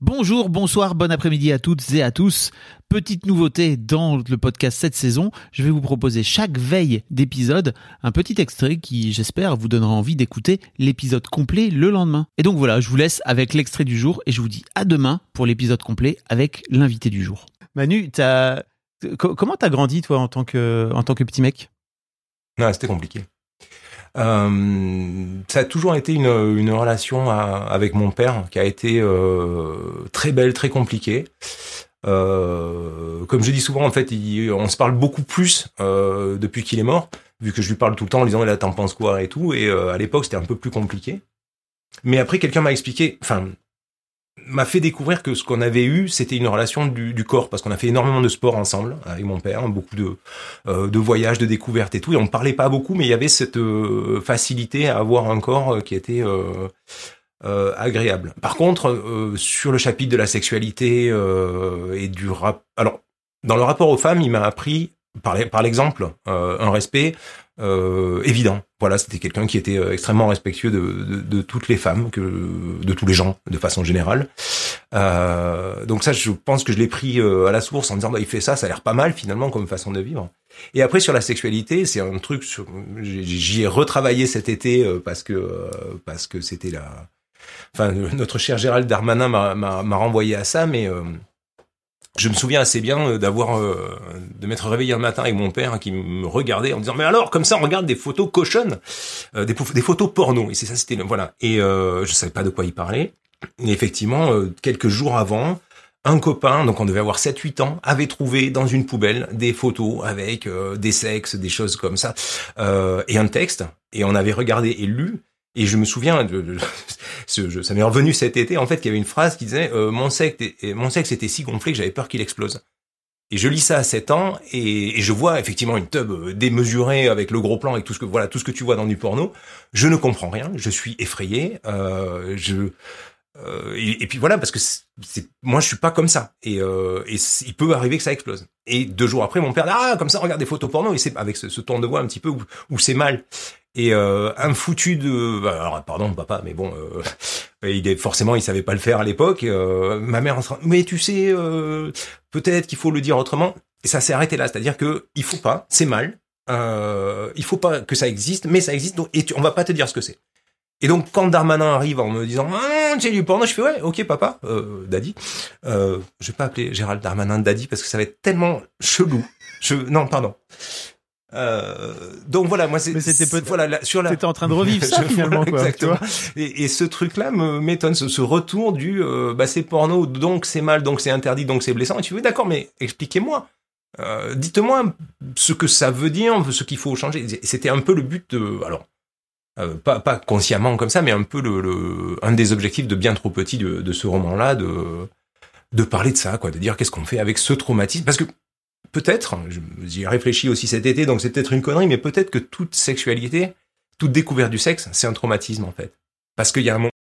Bonjour, bonsoir, bon après-midi à toutes et à tous. Petite nouveauté dans le podcast cette saison, je vais vous proposer chaque veille d'épisode un petit extrait qui, j'espère, vous donnera envie d'écouter l'épisode complet le lendemain. Et donc voilà, je vous laisse avec l'extrait du jour et je vous dis à demain pour l'épisode complet avec l'invité du jour. Manu, comment t'as grandi toi en tant que, en tant que petit mec? Non, c'était compliqué. Euh, ça a toujours été une, relation avec mon père qui a été euh, très belle, très compliquée. Euh, comme je dis souvent, en fait, on se parle beaucoup plus depuis qu'il est mort, vu que je lui parle tout le temps en disant là t'en penses quoi et tout? Et à l'époque, c'était un peu plus compliqué. Mais après, quelqu'un m'a expliqué, enfin, m'a fait découvrir que ce qu'on avait eu, c'était une relation du, corps, parce qu'on a fait énormément de sport ensemble avec mon père, beaucoup de euh, de voyages, de découvertes et tout. Et on parlait pas beaucoup, mais il y avait cette euh, facilité à avoir un corps euh, qui était agréable. Par contre, sur le chapitre de la sexualité et du rap, alors dans le rapport aux femmes, il m'a appris par, par l'exemple euh, un respect euh, évident. Voilà, c'était quelqu'un qui était euh, extrêmement respectueux de, de, de toutes les femmes, que de tous les gens de façon générale. Donc ça, je pense que je l'ai pris à la source en disant bah, il fait ça, ça a l'air pas mal finalement comme façon de vivre. Et après sur la sexualité, c'est un truc j'y ai retravaillé cet été parce que parce que c'était la enfin notre cher Gérald Darmanin m'a renvoyé à ça mais je me souviens assez bien euh, d'avoir euh, de m'être réveillé un matin avec mon père hein, qui me regardait en me disant mais alors comme ça on regarde des photos cochonnes euh, des, des photos porno. Et c'est ça c'était voilà. Et euh, je savais pas de quoi il parlait. Et effectivement euh, quelques jours avant un copain, donc on devait avoir 7-8 ans, avait trouvé dans une poubelle des photos avec euh, des sexes, des choses comme ça, euh, et un texte, et on avait regardé et lu, et je me souviens, de, de- ce- ça m'est revenu cet été, en fait, qu'il y avait une phrase qui disait euh, mon, sexe, mon sexe était si gonflé que j'avais peur qu'il explose ». Et je lis ça à 7 ans, et, et je vois effectivement une tub euh, démesurée avec le gros plan, avec tout ce que voilà tout ce que tu vois dans du porno. Je ne comprends rien, je suis effrayé, euh, je euh, et, et puis voilà, parce que c'est, moi je suis pas comme ça. Et, euh, et il peut arriver que ça explose. Et deux jours après, mon père dit, ah comme ça, regarde des photos porno, et c'est avec ce, ce de voix un petit peu où, où c'est mal. Et euh, un foutu de, bah, alors pardon papa, mais bon, euh, il est forcément il savait pas le faire à l'époque. Euh, ma mère en train, mais tu sais, euh, peut-être qu'il faut le dire autrement. Et ça s'est arrêté là, c'est-à-dire que il faut pas, c'est mal. Il faut pas que ça existe, mais ça existe, donc, et tu- on va pas te dire ce que c'est. Et donc, quand Darmanin arrive en me disant ah, j'ai du porno, je fais ouais, ok papa, daddy. Je vais pas appeler Gérald Darmanin daddy parce que ça va être tellement chelou. Non pardon. Euh, donc voilà, moi c'est c'était peut-être- voilà la- sur la. T'étais en train de revivre ça finalement voilà, quoi. tu exactement. Et, et ce truc-là me m'étonne, ce, ce retour du euh, bah c'est porno, donc c'est mal, donc c'est interdit, donc c'est blessant. Et tu veux d'accord, mais expliquez-moi. Euh, Dites-moi ce que ça veut dire, ce qu'il faut changer. C'était un peu le but de, alors pas, pas consciemment comme ça, mais un peu le, le- un des objectifs de bien trop petit de, de ce roman-là, de de parler de ça, quoi, de dire qu'est-ce qu'on fait avec ce traumatisme, parce que peut-être, j'y ai réfléchi aussi cet été, donc c'est peut-être une connerie, mais peut-être que toute sexualité, toute découverte du sexe, c'est un traumatisme en fait, parce qu'il y a un moment